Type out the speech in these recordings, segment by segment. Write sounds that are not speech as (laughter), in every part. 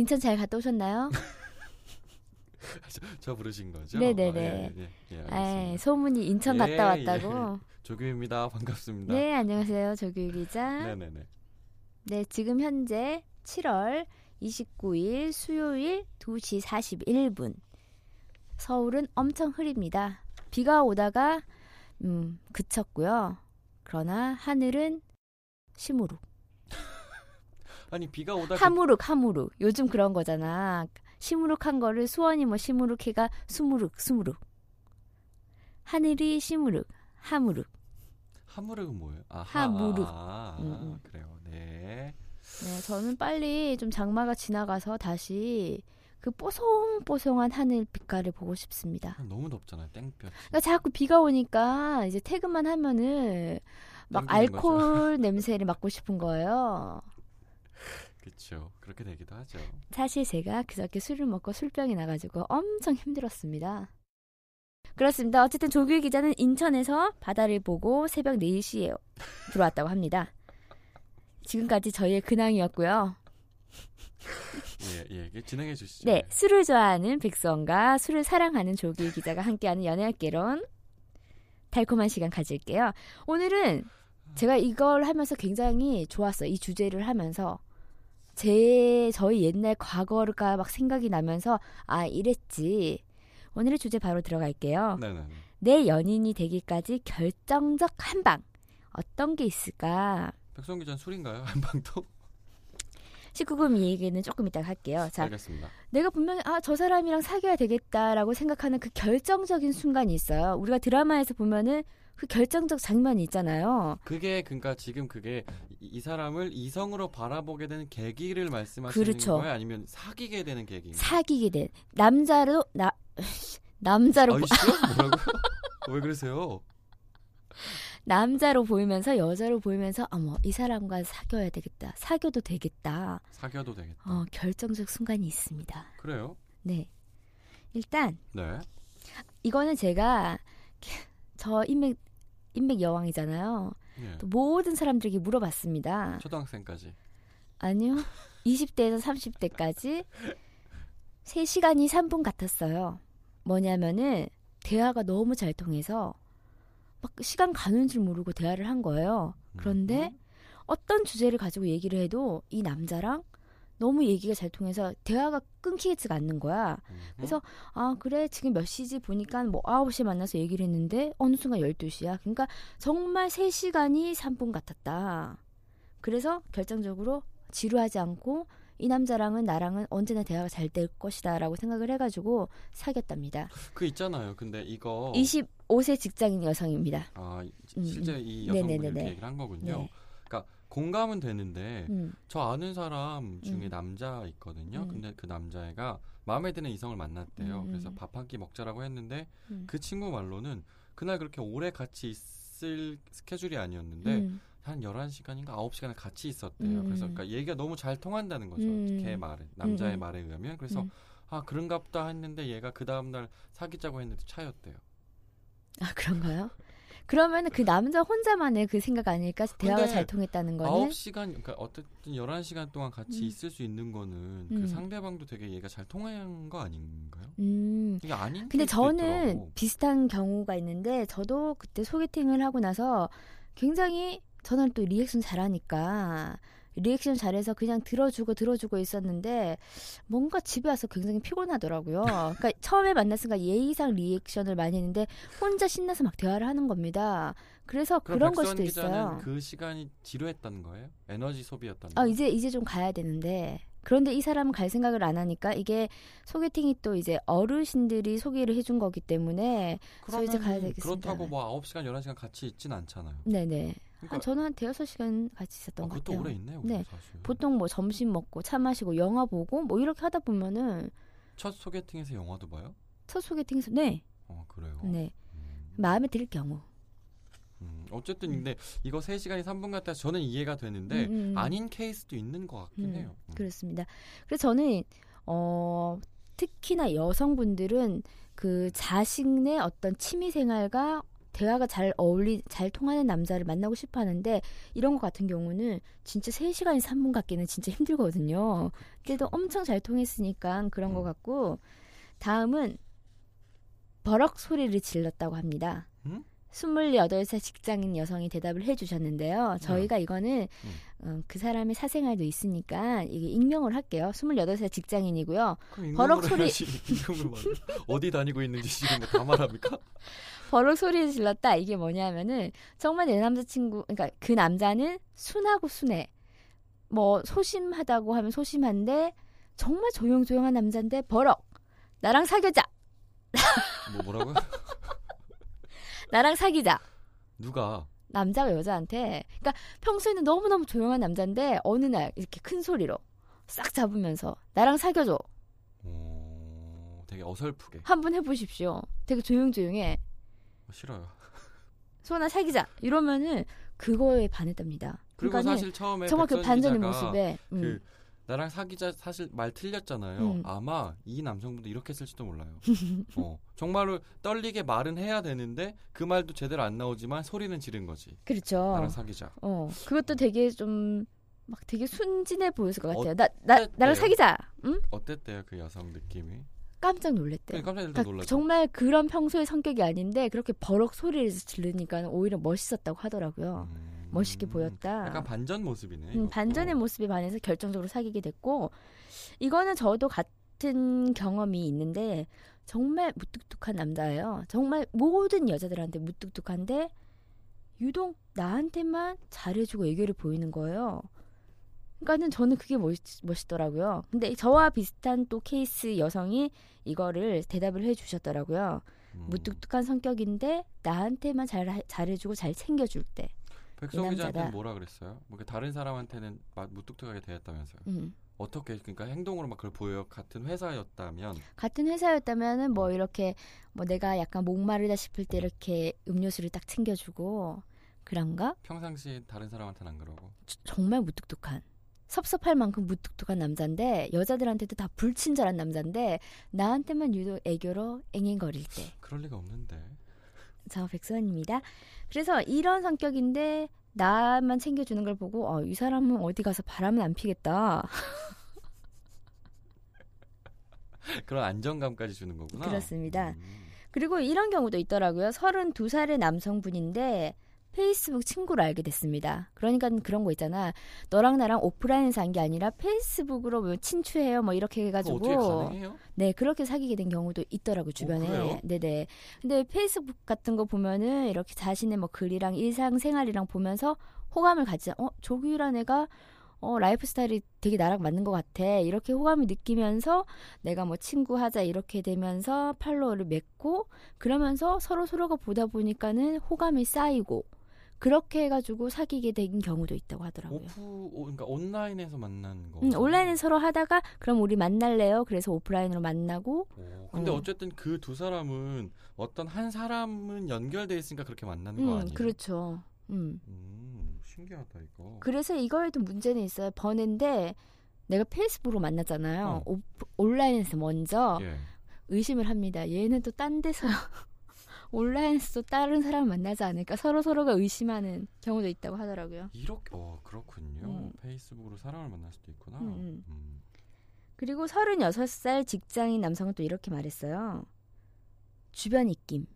인천 잘 갔다 오셨나요? 저, (laughs) 저 부르신 거죠? 네네네. 아, 예, 예, 예, 에 알겠습니다. 소문이 인천 예, 갔다 왔다고. (laughs) 조규입니다. 반갑습니다. 네, 안녕하세요. 조규 기자. 네네네. 네, 지금 현재 7월 29일 수요일 2시 41분. 서울은 엄청 흐립니다. 비가 오다가 음, 그쳤고요. 그러나 하늘은 시무룩. 아니 비가 오다 그- 하무룩, 하무룩. 요즘 그런 거잖아. 시무룩한 거를 수원이 뭐 시무룩해가 수무룩, 수무룩. 하늘이 시무룩, 하무룩. 하무르은 뭐예요? 아, 하무르. 아, 음, 음. 그래요. 네. 네, 저는 빨리 좀 장마가 지나가서 다시 그 뽀송뽀송한 하늘 빛깔을 보고 싶습니다. 너무 덥잖아요. 땡볕. 그러니까 자꾸 비가 오니까 이제 퇴근만 하면은 막 알코올 냄새를 맡고 싶은 거예요. 그렇죠. 그렇게 되기도 하죠. 사실 제가 그저께 술을 먹고 술병이 나가지고 엄청 힘들었습니다. 그렇습니다. 어쨌든 조규 기자는 인천에서 바다를 보고 새벽 4시에 들어왔다고 합니다. 지금까지 저희의 근황이었고요. 예, 예. 진행해 주시죠. 네, 술을 좋아하는 백성과 술을 사랑하는 조규 기자가 함께하는 연애학개론 달콤한 시간 가질게요. 오늘은 제가 이걸 하면서 굉장히 좋았어요. 이 주제를 하면서 제 저희 옛날 과거가 막 생각이 나면서 아 이랬지. 오늘의 주제 바로 들어갈게요. 네네. 내 연인이 되기까지 결정적 한 방 어떤 게 있을까? 백성 기자 술인가요? (laughs) 한 방도? 19금 이 얘기는 조금 이따가 할게요. 자, 알겠습니다. 내가 분명히 아 저 사람이랑 사귀어야 되겠다라고 생각하는 그 결정적인 순간이 있어요. 우리가 드라마에서 보면은 그 결정적 장면이 있잖아요. 그게 그러니까 지금 그게 이, 이 사람을 이성으로 바라보게 되는 계기를 말씀하시는 그렇죠. 거예요? 아니면 사귀게 되는 계기인가요? 사귀게 된 남자로 나 (laughs) 남자로? (laughs) 뭐라고요? 왜 그러세요? 남자로 보이면서 여자로 보이면서 어머 이 사람과 사귀어야 되겠다. 사귀어도 되겠다. 사귀어도 되겠다. 어, 결정적 순간이 있습니다. 그래요? 네. 일단 네. 이거는 제가 저 인맥 인맥 여왕이잖아요. 예. 또 모든 사람들에게 물어봤습니다. 초등학생까지. 아니요. 20대에서 30대까지 3시간이 3분 같았어요. 뭐냐면은 대화가 너무 잘 통해서 막 시간 가는 줄 모르고 대화를 한 거예요. 그런데 음. 어떤 주제를 가지고 얘기를 해도 이 남자랑 너무 얘기가 잘 통해서 대화가 끊기지가 않는 거야. 음. 그래서 아 그래 지금 몇 시지 보니까 뭐 9시에 만나서 얘기를 했는데 어느 순간 12시야. 그러니까 정말 3시간이 3분 같았다. 그래서 결정적으로 지루하지 않고 이 남자랑은 나랑은 언제나 대화가 잘 될 것이다라고 생각을 해가지고 사귀었답니다. 그 있잖아요. 근데 이거 25세 직장인 여성입니다. 아 음, 실제 음. 이 여성분이 네네네네. 이렇게 얘기를 한 거군요. 네. 공감은 되는데 음, 저 아는 사람 중에 음. 남자 있거든요. 음. 근데 그 남자애가 마음에 드는 이성을 만났대요. 음. 그래서 밥 한 끼 먹자라고 했는데 음. 그 친구 말로는 그날 그렇게 오래 같이 있을 스케줄이 아니었는데 음, 한 11시간인가 9시간을 같이 있었대요. 음. 그래서 그러니까 얘기가 너무 잘 통한다는 거죠. 음. 걔 말에 남자의 음, 음. 말에 의하면 그래서 음. 아 그런갑다 했는데 얘가 그 다음 날 사귀자고 했는데 차였대요. 아 그런가요? 그러면 그 남자 혼자만의 그 생각 아닐까? 대화가 잘 통했다는 거는 9시간 그러니까 어쨌든 11시간 동안 같이 음. 있을 수 있는 거는 음. 그 상대방도 되게 얘가 잘 통한 거 아닌가요? 음. 이게 아닌 근데 저는 있더라고. 비슷한 경우가 있는데 저도 그때 소개팅을 하고 나서 굉장히 저는 또 리액션 잘하니까 리액션 잘해서 그냥 들어주고 들어주고 있었는데 뭔가 집에 와서 굉장히 피곤하더라고요. 그러니까 처음에 때 예의상 리액션을 많이 했는데 혼자 신나서 막 대화를 하는 겁니다. 그래서 그런 걸 수도 있어요. 그 시간이 지루했다는 거예요? 에너지 소비였다는 아 거예요? 이제 이제 좀 가야 되는데 그런데 이 사람은 갈 생각을 안 하니까 이게 소개팅이 또 이제 어르신들이 소개를 해준 거기 때문에 저 이제 가야 되겠습니다. 그렇다고 뭐 9시간 11시간 같이 있진 않잖아요. 네네 그러니까 한 저는 한 대여섯 시간 같이 있었던 아, 것 같아요. 오래 있네요. 네. 사실. 보통 뭐 점심 먹고 차 마시고 영화 보고 뭐 이렇게 하다 보면은 첫 소개팅에서 영화도 봐요? 첫 소개팅에서 네, 어 그래요. 네 음. 마음에 들 경우. 음, 어쨌든 음. 근데 이거 3시간이 3분 같아 저는 이해가 되는데 음, 음, 음. 아닌 케이스도 있는 것 같긴 음, 해요. 음. 그렇습니다. 그래서 저는 어 특히나 여성분들은 그 자신의 어떤 취미 생활과 대화가 잘 어울리 잘 통하는 남자를 만나고 싶어 하는데 이런 것 같은 경우는 진짜 3시간이 3분 같기는 진짜 힘들거든요. 그래도 엄청 잘 통했으니까 그런 것 음. 같고 다음은 버럭 소리를 질렀다고 합니다. 음? 28살 직장인 여성이 대답을 해주셨는데요. 저희가 이거는 음. 어, 그 사람의 사생활도 있으니까 이게 익명을 할게요. 28살 직장인이고요. 버럭 소리-. (laughs) 어디 다니고 있는지 지금 뭐다 말합니까? (laughs) 버럭 소리를 질렀다. 이게 뭐냐면은 정말 내 남자친구, 그러니까 그 남자는 순하고 순해. 뭐 소심하다고 하면 소심한데 정말 조용조용한 남자인데 버럭 나랑 사귀자. 뭐 뭐라고요? (laughs) 나랑 사귀자. 누가? 남자가 여자한테 그러니까 평소에는 너무너무 조용한 남자인데 어느 날 이렇게 큰 소리로 싹 잡으면서 나랑 사귀어줘. 어, 되게 어설프게. 한번 해보십시오. 되게 조용조용해. 어, 싫어요. (laughs) 소나 사귀자 이러면은 그거에 반했답니다. 그리고 사실 처음에 정말 그 반전의 모습에 음. 그 나랑 사귀자 사실 말 틀렸잖아요. 음. 아마 이 남성분도 이렇게 했을지도 몰라요. (laughs) 어, 정말로 떨리게 말은 해야 되는데 그 말도 제대로 안 나오지만 소리는 지른 거지. 그렇죠. 나랑 사귀자. 어 그것도 되게 좀 막 되게 순진해 보였을 것 같아요. 나 나? 나랑 사귀자. 응? 어땠대요 그 여성 느낌이? 깜짝 놀랐대. 그냥 깜짝 그러니까. 정말 그런 평소의 성격이 아닌데 그렇게 버럭 소리를 지르니까 오히려 멋있었다고 하더라고요. 음. 멋있게 보였다. 약간 반전 모습이네. 음. 반전의 모습에 반해서 결정적으로 사귀게 됐고 이거는 저도 같은 경험이 있는데 정말 무뚝뚝한 남자예요. 정말 모든 여자들한테 무뚝뚝한데 유독 나한테만 잘해주고 애교를 보이는 거예요. 그러니까는 저는 그게 멋있, 멋있더라고요. 근데 저와 비슷한 또 케이스 여성이 이거를 대답을 해주셨더라고요. 음. 무뚝뚝한 성격인데 나한테만 잘 잘해주고 잘 챙겨줄 때. 백성 이 기자한테는 남자다. 뭐라 그랬어요? 뭐 다른 사람한테는 막 무뚝뚝하게 대했다면서요? 음. 어떻게 그러니까 행동으로 막 그걸 보여 같은 회사였다면 같은 회사였다면은 뭐 이렇게 뭐 내가 약간 목마르다 싶을 때 이렇게 음료수를 딱 챙겨주고 그런가? 평상시 다른 사람한테는 안 그러고 저- 정말 무뚝뚝한 섭섭할 만큼 무뚝뚝한 남자인데 여자들한테도 다 불친절한 남자인데 나한테만 유독 애교로 앵앵거릴 때. 그럴 리가 없는데. 저 백수원입니다. 그래서 이런 성격인데 나만 챙겨주는 걸 보고 어, 이 사람은 어디 가서 바람은 안 피겠다. (laughs) 그런 안정감까지 주는 거구나. 그렇습니다. 음. 그리고 이런 경우도 있더라고요. 32살의 남성분인데 페이스북 친구를 알게 됐습니다. 그러니까 그런 거 있잖아. 너랑 나랑 오프라인에서 한 게 아니라 페이스북으로 뭐 친추해요. 뭐 이렇게 해가지고? 네 그렇게 사귀게 된 경우도 있더라고 주변에. 그래요? 네네. 근데 페이스북 같은 거 보면은 이렇게 자신의 뭐 글이랑 일상생활이랑 보면서 호감을 가지. 어 조규란 애가 어 라이프 스타일이 되게 나랑 맞는 것 같아. 이렇게 호감을 느끼면서 내가 뭐 친구 하자 이렇게 되면서 팔로워를 맺고 그러면서 서로 서로가 보다 보니까는 호감이 쌓이고 그렇게 해가지고 사귀게 된 경우도 있다고 하더라고요. 오프 오, 그러니까 온라인에서 만난 거. 음, 온라인에 서로 하다가 그럼 우리 만날래요. 그래서 오프라인으로 만나고 오, 근데 어. 어. 쨌든 그 두 사람은 어떤 한 사람은 연결돼 있으니까 그렇게 만나는 거음 아니에요? 그렇죠. 음 음, 신기하다 이거. 그래서 이거에도 문제는 있어요. 번인데 내가 페이스북으로 만났잖아요. 어. 오, 온라인에서 먼저 예. 의심을 합니다. 얘는 또 딴 데서 온라인에서 또 다른 사람 만나지 않을까 서로 서로가 의심하는 경우도 있다고 하더라고요. 이렇게 어 그렇군요. 음. 페이스북으로 사람을 만날 수도 있구나. 음, 음. 음. 그리고 36살 직장인 남성은 또 이렇게 말했어요. 주변 입김.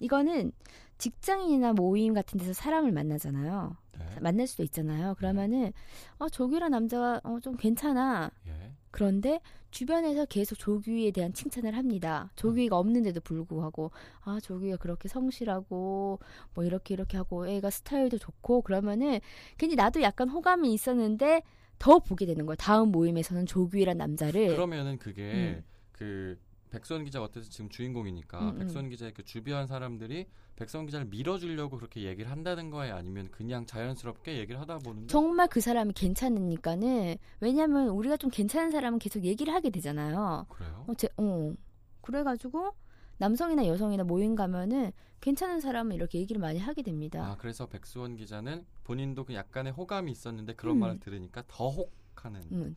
이거는 직장인이나 모임 같은 데서 사람을 만나잖아요. 네. 만날 수도 있잖아요. 그러면은 어 조규란 남자가 어, 좀 괜찮아. 예. 그런데 주변에서 계속 조규에 대한 칭찬을 합니다. 조규가 없는데도 불구하고 아 조규가 그렇게 성실하고 뭐 이렇게 이렇게 하고 애가 스타일도 좋고 그러면은 괜히 나도 약간 호감이 있었는데 더 보게 되는 거예요. 다음 모임에서는 조규란 남자를 그러면은 그게 음. 그 백선 기자 어때서 지금 주인공이니까 음, 음. 백선 기자의 그 주변 사람들이 백선 기자를 밀어주려고 그렇게 얘기를 한다는 거예요 아니면 그냥 자연스럽게 얘기를 하다 보는데 정말 그 사람이 괜찮으니까는 왜냐면 우리가 좀 괜찮은 사람은 계속 얘기를 하게 되잖아요. 그래요? 어, 제, 어. 그래가지고 남성이나 여성이나 모임 가면은 괜찮은 사람은 이렇게 얘기를 많이 하게 됩니다. 아 그래서 백수원 기자는 본인도 그 약간의 호감이 있었는데 그런 음. 말을 들으니까 더 혹하는 음.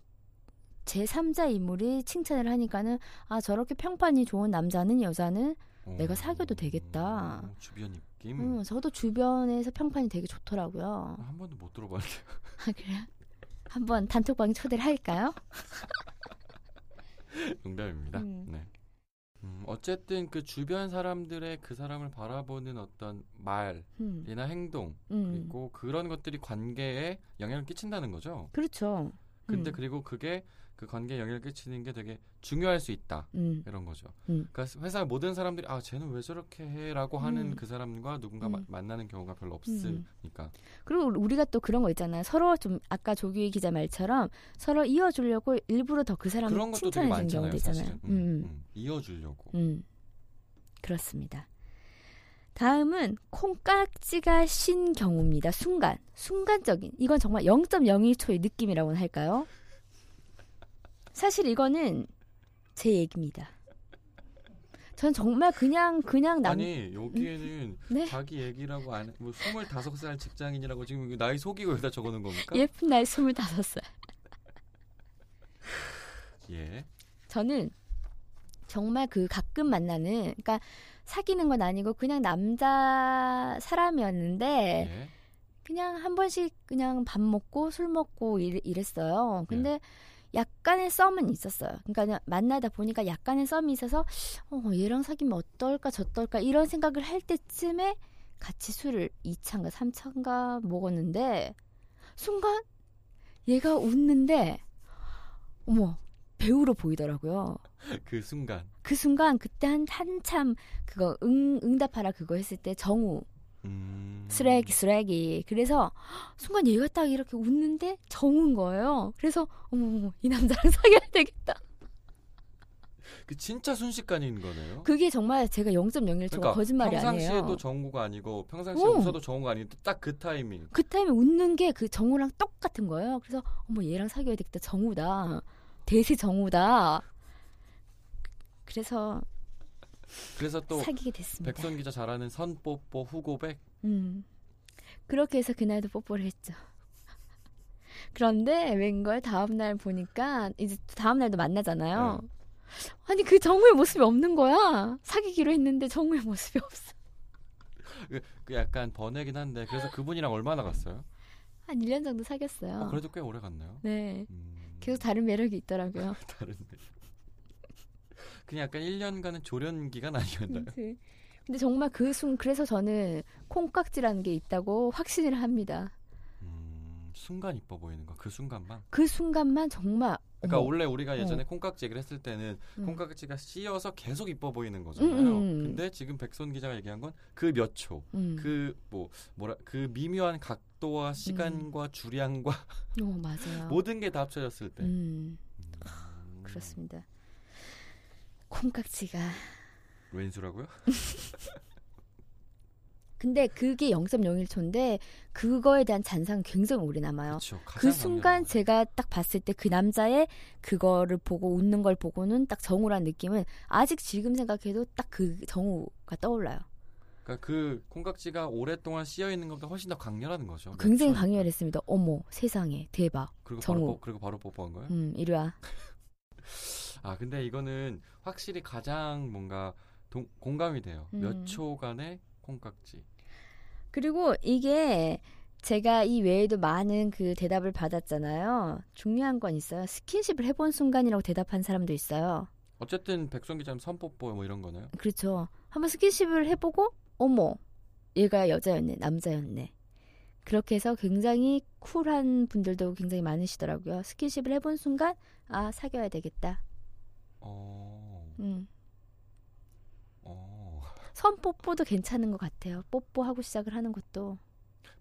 제 3자 인물이 칭찬을 하니까는 아 저렇게 평판이 좋은 남자는 여자는 내가 사귀어도 되겠다. 어, 주변 입김 음, 저도 주변에서 평판이 되게 좋더라고요. 한 번도 못 들어봤는데 (laughs) 아, 그래요? 한번 단톡방 초대를 할까요? (laughs) 농담입니다. 음. 네. 음, 어쨌든 그 주변 사람들의 그 사람을 바라보는 어떤 말이나 음, 행동 음. 그리고 그런 것들이 관계에 영향을 끼친다는 거죠. 그렇죠. 근데 음. 그리고 그게 그 관계에 영향을 끼치는 게 되게 중요할 수 있다. 음, 이런 거죠. 음. 그러니까 회사 모든 사람들이 아 쟤는 왜 저렇게 해라고 하는 음. 그 사람과 누군가 음. 마- 만나는 경우가 별로 없으니까. 그리고 우리가 또 그런 거 있잖아요. 서로 좀 아까 조규희 기자 말처럼 서로 이어 주려고 일부러 더 그 사람을 칭찬해 준 많잖아요. 경우도 있잖아요. 음, 음, 음. 이어 주려고. 음. 그렇습니다. 다음은 콩깍지가 신 경우입니다. 순간, 순간적인. 이건 정말 0.01초의 느낌이라고는 할까요? 사실 이거는 제 얘기입니다. 전 정말 그냥 그냥 남 아니 여기에는 네? 자기 얘기라고 안, 뭐 25살 직장인이라고 지금 나이 속이고 여기다 적어놓은 겁니까? 예쁜 나이 25살. 예. 저는 정말 그 가끔 만나는 그러니까 사귀는 건 아니고 그냥 남자 사람이었는데 예. 그냥 한 번씩 그냥 밥 먹고 술 먹고 이랬, 이랬어요. 근데 네. 약간의 썸은 있었어요. 그러니까 만나다 보니까 약간의 썸이 있어서 어, 얘랑 사귀면 어떨까 저떨까 이런 생각을 할 때쯤에 같이 술을 2차인가 3차인가 먹었는데 순간 얘가 웃는데 어머 배우로 보이더라고요. (laughs) 그 순간. 그 순간 그때 한 한참 그거 응 응답하라 그거 했을 때 정우 음. 쓰레기 쓰레기 그래서 (gasps) 순간 얘가 딱 이렇게 웃는데 정운 거예요. 그래서 어머 이 남자랑 (laughs) 사귀어야 되겠다. 그 진짜 순식간인 거네요. 그게 정말 제가 0.01초가 거짓말이 평상시에도 아니에요. 정우가 아니고 평상시에 오. 웃어도 정우가 아닌데 딱 그 타이밍. 그 타임에 웃는 게 그 정우랑 똑같은 거예요. 그래서 어머 얘랑 사귀어야 되겠다. 정우다. 대세 정우다. 그래서 그래서 또 사귀게 됐습니다. 백선 기자 잘하는 선 뽀뽀 후고백. 음. 그렇게 해서 그날도 뽀뽀를 했죠. (laughs) 그런데 웬걸 다음 날 보니까 이제 다음 날도 만나잖아요. 네. 아니 그 정우의 모습이 없는 거야. 사귀기로 했는데 정우의 모습이 없어. 그 약간 번외긴 한데 그래서 그분이랑 얼마나 갔어요? 한 1년 정도 사귀었어요. 어, 그래도 꽤 오래 갔나요? 네. 음, 계속 다른 매력이 있더라고요. (laughs) 다른데. 그냥 약간 1년간은 조련 기간 아니었나요? 네. 근데 정말 그 순, 그래서 저는 콩깍지라는 게 있다고 확신을 합니다. 음, 순간 이뻐 보이는 거. 그 순간만. 그 순간만 정말. 그러니까 어머, 원래 우리가 예전에 콩깍지 얘기를 했을 때는 음. 콩깍지가 씌어서 계속 이뻐 보이는 거잖아요. 음, 음, 음. 근데 지금 백손 기자가 얘기한 건 그 몇 초, 음. 그뭐 뭐라 그 미묘한 각도와 시간과 주량과 어, 맞아요. (laughs) 모든 게 다 합쳐졌을 때. 음, 음, 그렇습니다. 콩깍지가. 왼수라고요? (laughs) 근데 그게 0.01초인데 그거에 대한 잔상은 굉장히 오래 남아요. 그렇죠. 그 순간 제가 딱 봤을 때 그 남자의 그거를 보고 웃는 걸 보고는 딱 정우란 느낌은 아직 지금 생각해도 딱 그 정우가 떠올라요. 그러니까 그 콩깍지가 오랫동안 씌어 있는 것보다 훨씬 더 강렬하는 거죠. 몇 굉장히. 강렬했습니다. 어머 세상에 대박. 그리고 정우. 바로 뽀, 그리고 바로 뽀뽀한 거예요? 음 이리 와. (laughs) 아 근데 이거는 확실히 가장 뭔가 동- 공감이 돼요. 음. 몇 초간의 콩깍지. 그리고 이게 제가 이 외에도 많은 그 대답을 받았잖아요. 중요한 건 있어요. 스킨십을 해본 순간이라고 대답한 사람도 있어요. 어쨌든 백선 기자님 선뽀뽀 뭐 이런 거네요. 그렇죠. 한번 스킨십을 해보고 어머 얘가 여자였네 남자였네. 그렇게 해서 굉장히 쿨한 분들도 굉장히 많으시더라고요. 스킨십을 해본 순간 아 사귀어야 되겠다. 어, 음. 어. 선 뽀뽀도 괜찮은 것 같아요. 뽀뽀하고 시작을 하는 것도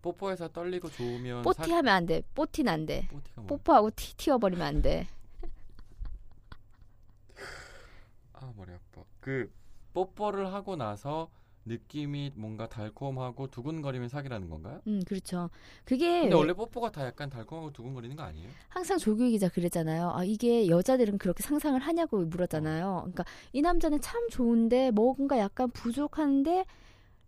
뽀뽀해서 떨리고 좋으면 뽀티하면 안 돼. 뽀티는 안 돼. 사... 뽀뽀하고 티 튀어버리면 안 돼. (laughs) 아 머리 아파. 그 뽀뽀를 하고 나서 느낌이 뭔가 달콤하고 두근거리면 사기라는 건가요? 음, 그렇죠. 그게 근데 원래 뽀뽀가 다 약간 달콤하고 두근거리는 거 아니에요? 항상 조규 기자 그랬잖아요. 아, 이게 여자들은 그렇게 상상을 하냐고 물었잖아요. 그러니까 이 남자는 참 좋은데 뭔가 약간 부족한데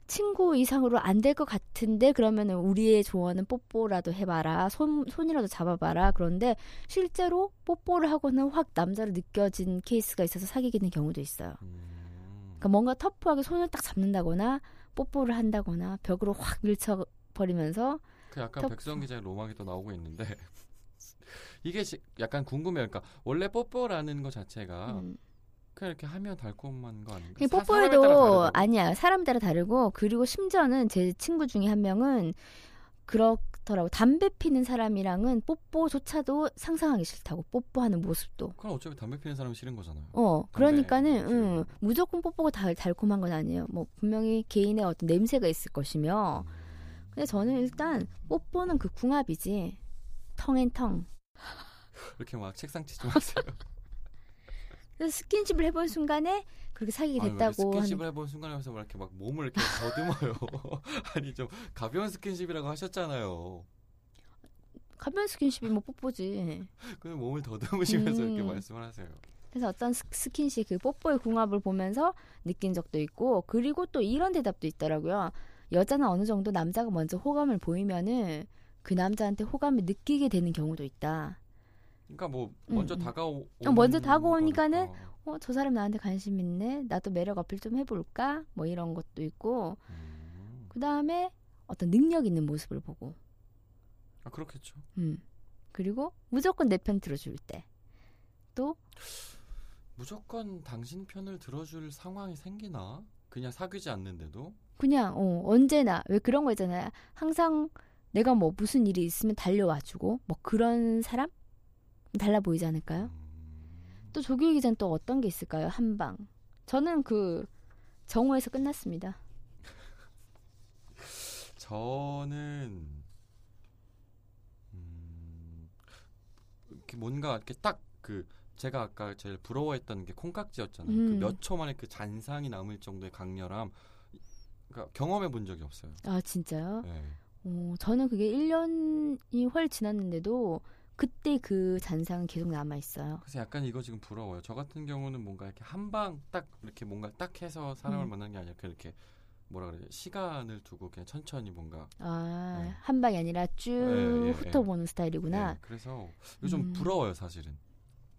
친구 이상으로 안 될 것 같은데 그러면은 우리의 조언은 뽀뽀라도 해봐라 손 손이라도 잡아봐라 그런데 실제로 뽀뽀를 하고는 확 남자로 느껴진 케이스가 있어서 사귀게 된 경우도 있어요. 음. 그러니까 뭔가 터프하게 손을 딱 잡는다거나 뽀뽀를 한다거나 벽으로 확 밀쳐 버리면서 그 약간 터- 백성 기자의 로망이 또 나오고 있는데 (laughs) 이게 시- 약간 궁금해요. 그러니까 원래 뽀뽀라는 거 자체가 음. 그냥 이렇게 하면 달콤한 거 아닌가? 이 사- 뽀뽀에도? 아니야 사람 따라 다르고 그리고 심지어는 제 친구 중에 한 명은 그렇더라고 담배 피는 사람이랑은 뽀뽀조차도 상상하기 싫다고 뽀뽀하는 모습도 그럼 어차피 담배 피는 사람이 싫은 거잖아요. 어 그러니까는 응. 무조건 뽀뽀가 다 달콤한 건 아니에요 뭐 분명히 개인의 어떤 냄새가 있을 것이며 음. 근데 저는 일단 뽀뽀는 그 궁합이지 tongue and tongue 이렇게 (laughs) 막 책상 치지 마세요. (laughs) 그래서 스킨십을 해본 순간에 그렇게 사귀게 아니, 됐다고 스킨십을 해본 순간에서 막 이렇게 막 몸을 이렇게 더듬어요. (laughs) 아니 좀 가벼운 스킨십이라고 하셨잖아요. 가벼운 스킨십이 뭐 뽀뽀지 근데 몸을 더듬으시면서 이렇게 음. 말씀을 하세요. 그래서 어떤 스- 스킨십 그 뽀뽀의 궁합을 보면서 느낀 적도 있고 그리고 또 이런 대답도 있더라고요. 여자는 어느 정도 남자가 먼저 호감을 보이면은 그 남자한테 호감을 느끼게 되는 경우도 있다. 그러니까 뭐 음, 먼저 음. 다가오 어, 먼저 다가오니까는. 어, 저 사람 나한테 관심 있네. 나도 매력 어필 좀 해볼까? 뭐 이런 것도 있고 음. 그 다음에 어떤 능력 있는 모습을 보고 아 그렇겠죠. 음. 그리고 무조건 내 편 들어줄 때 또 무조건 당신 편을 들어줄 상황이 생기나? 그냥 사귀지 않는데도? 그냥 어, 언제나 왜 그런 거 있잖아요. 항상 내가 뭐 무슨 일이 있으면 달려와 주고 뭐 그런 사람 달라 보이지 않을까요? 음. 또 조규 기자는 또 어떤 게 있을까요? 한방. 저는 그 정오에서 끝났습니다. (laughs) 저는 음, 이렇게 뭔가 이렇게 딱 그 제가 아까 제일 부러워했던 게 콩깍지였잖아요. 음. 그몇 초 만에 그 잔상이 남을 정도의 강렬함. 그러니까 경험해 본 적이 없어요. 아 진짜요? 네. 어, 저는 그게 1년이 훨 지났는데도 그때 그 잔상은 계속 남아 있어요. 그래서 약간 이거 지금 부러워요. 저 같은 경우는 뭔가 이렇게 한 방 딱 이렇게 뭔가 딱 해서 사람을 음. 만나는 게 아니라 이렇게 뭐라 그래 시간을 두고 그냥 천천히 뭔가 아, 네. 한 방이 아니라 쭉 예, 예, 훑어보는 스타일이구나. 네, 그래서 좀 음. 부러워요 사실은.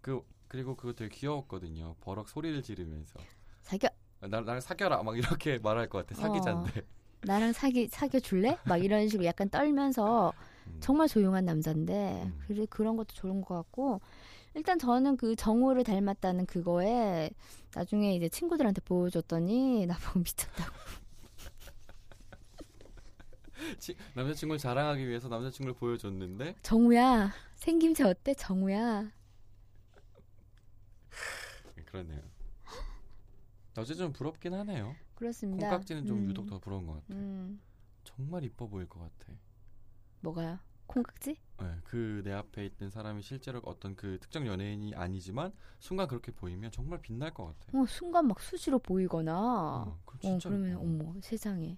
그 그리고 그거 되게 귀여웠거든요. 버럭 소리를 지르면서 사겨 나 나를 사겨라 막 이렇게 (laughs) 말할 것 같아 사기자인데. 나랑 사귀 사겨 줄래? 막 이런 식으로 약간 떨면서 음. 정말 조용한 남자인데 음. 그래 그런 것도 좋은 것 같고 일단 저는 그 정우를 닮았다는 그거에 나중에 이제 친구들한테 보여줬더니 (laughs) 나보고 미쳤다고. 치- 남자친구를 자랑하기 위해서 남자친구를 보여줬는데 정우야 생김새 어때? 정우야. 네, 그러네요. 어제 좀 부럽긴 하네요. 그렇습니다. 콩깍지는 좀 음, 유독 더 부러운 것 같아. 음, 정말 이뻐 보일 것 같아. 뭐가요? 콩깍지? 네, 그 내 앞에 있는 사람이 실제로 어떤 그 특정 연예인이 아니지만 순간 그렇게 보이면 정말 빛날 것 같아. 어 순간 막 수시로 보이거나. 어, 어 그러면 이뻐. 어머 세상에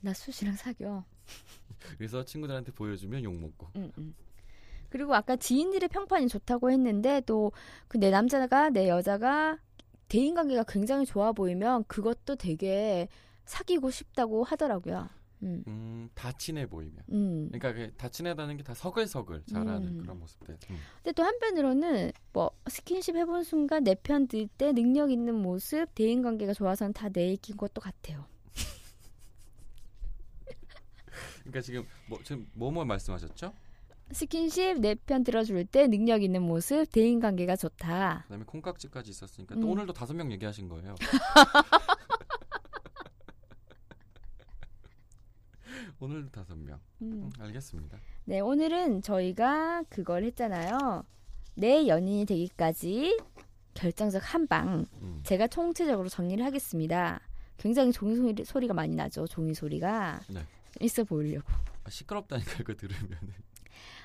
나 수시랑 사겨. (laughs) 그래서 친구들한테 보여주면 욕 먹고. 음, 음. 그리고 아까 지인들의 평판이 좋다고 했는데 또 그 내 남자가 내 여자가 대인 관계가 굉장히 좋아 보이면 그것도 되게 사귀고 싶다고 하더라고요. 음. 음, 다 친해 보이면. 음. 그러니까 그다 친하다는 게 다 서글서글 잘하는 음. 그런 모습들. 음. 근데 또 한편으로는 뭐 스킨십 해본 순간 내 편 들 때 능력 있는 모습, 대인 관계가 좋아서는 다 내 얘기인 것도 같아요. 그러니까 지금 뭐 지금 뭐뭐 말씀하셨죠? 스킨십 내 편 들어줄 때 능력 있는 모습, 대인 관계가 좋다. 그다음에 콩깍지까지 있었으니까 음. 또 오늘도 다섯 명 얘기하신 거예요. (laughs) 오늘도 다섯 명. 음. 음, 알겠습니다. 네, 오늘은 저희가 그걸 했잖아요. 내 연인이 되기까지 결정적 한 방. 음. 제가 총체적으로 정리를 하겠습니다. 굉장히 종이 소리, 소리가 많이 나죠. 종이 소리가. 네. 있어 보이려고. 아, 시끄럽다니까 이거 들으면은.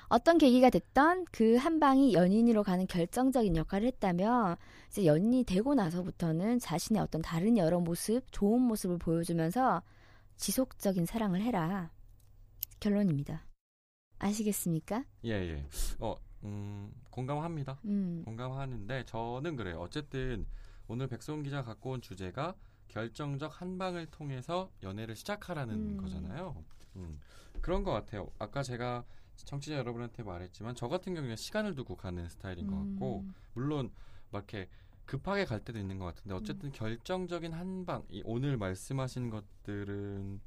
어떤 계기가 됐던 그 한 방이 연인으로 가는 결정적인 역할을 했다면 이제 연인이 되고 나서부터는 자신의 어떤 다른 여러 모습, 좋은 모습을 보여주면서 지속적인 사랑을 해라. 결론입니다. 아시겠습니까? 예, 예. 어, 음, 공감합니다. 음. 공감하는데 저는 그래요. 어쨌든 오늘 백소은 기자 갖고 온 주제가 결정적 한 방을 통해서 연애를 시작하라는 음. 거잖아요. 음, 그런 것 같아요. 아까 제가 청취자 여러분한테 말했지만 저 같은 경우는 시간을 두고 가는 스타일인 것 같고 음. 물론 막 이렇게 급하게 갈 때도 있는 것 같은데 어쨌든 결정적인 한 방, 이 오늘 말씀하신 것들은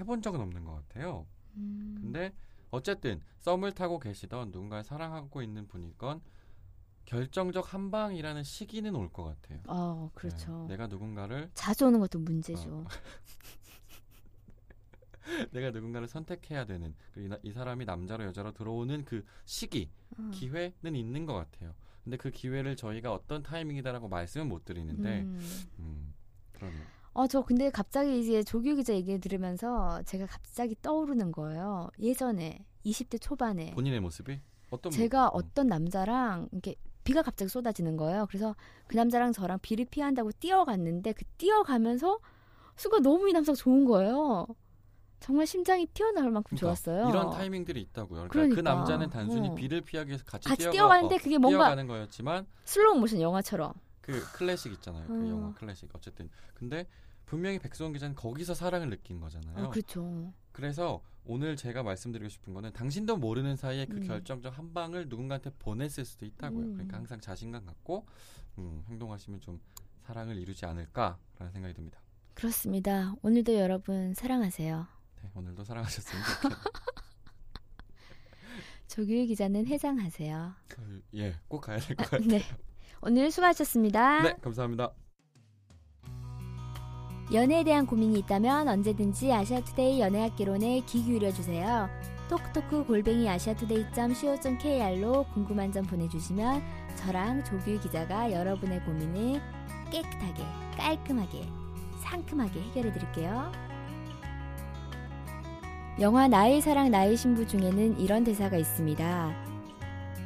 해본 적은 없는 것 같아요. 음. 근데 어쨌든 썸을 타고 계시던 누군가를 사랑하고 있는 분이건 결정적 한 방이라는 시기는 올 것 같아요. 어, 그렇죠. 네, 내가 누군가를 자주 오는 것도 문제죠. 어. (laughs) 내가 누군가를 선택해야 되는 그리고 이, 나- 이 사람이 남자로 여자로 들어오는 그 시기 어. 기회는 있는 것 같아요. 근데 그 기회를 저희가 어떤 타이밍이다라고 말씀은 못 드리는데 음. 음, 그러네요. 어, 저 근데 갑자기 이제 조규 기자 얘기 들으면서 제가 갑자기 떠오르는 거예요. 예전에 20대 초반에 본인의 모습이 어떤 제가 모- 음. 어떤 남자랑 이렇게 비가 갑자기 쏟아지는 거예요. 그래서 그 남자랑 저랑 비를 피한다고 뛰어갔는데 그 뛰어가면서 순간 너무 이 남자가 좋은 거예요. 정말 심장이 튀어나올 만큼 그러니까 좋았어요. 이런 타이밍들이 있다고요. 그러니까 그러니까. 그 남자는 단순히 어. 비를 피하기 위해서 같이, 같이 뛰어가, 뛰어가는데 어, 그게 뭔가 뛰어가는 거였지만 슬로우 모션 영화처럼. 그 클래식 있잖아요. 그 어. 영화 클래식. 어쨌든 근데 분명히 백수원 기자는 거기서 사랑을 느낀 거잖아요. 어, 그렇죠. 그래서 오늘 제가 말씀드리고 싶은 거는 당신도 모르는 사이에 그 음. 결정적 한 방을 누군가한테 보냈을 수도 있다고요. 음. 그러니까 항상 자신감 갖고 음, 행동하시면 좀 사랑을 이루지 않을까라는 생각이 듭니다. 그렇습니다. 오늘도 여러분 사랑하세요. 네, 오늘도 사랑하셨으면 좋겠네요. (laughs) 조규 기자는 해장하세요. 그, 예, 꼭 가야 될것 같아요. 네. 오늘 수고하셨습니다. 네, 감사합니다. 연애에 대한 고민이 있다면 언제든지 아시아투데이 연애학개론에 귀 기울여주세요. 톡톡크 골뱅이 아시아투데이.co.kr로 궁금한 점 보내주시면 저랑 조규 기자가 여러분의 고민을 깨끗하게, 깔끔하게, 상큼하게 해결해드릴게요. 영화 나의 사랑 나의 신부 중에는 이런 대사가 있습니다.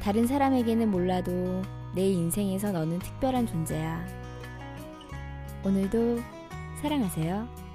다른 사람에게는 몰라도 내 인생에서 너는 특별한 존재야. 오늘도 사랑하세요.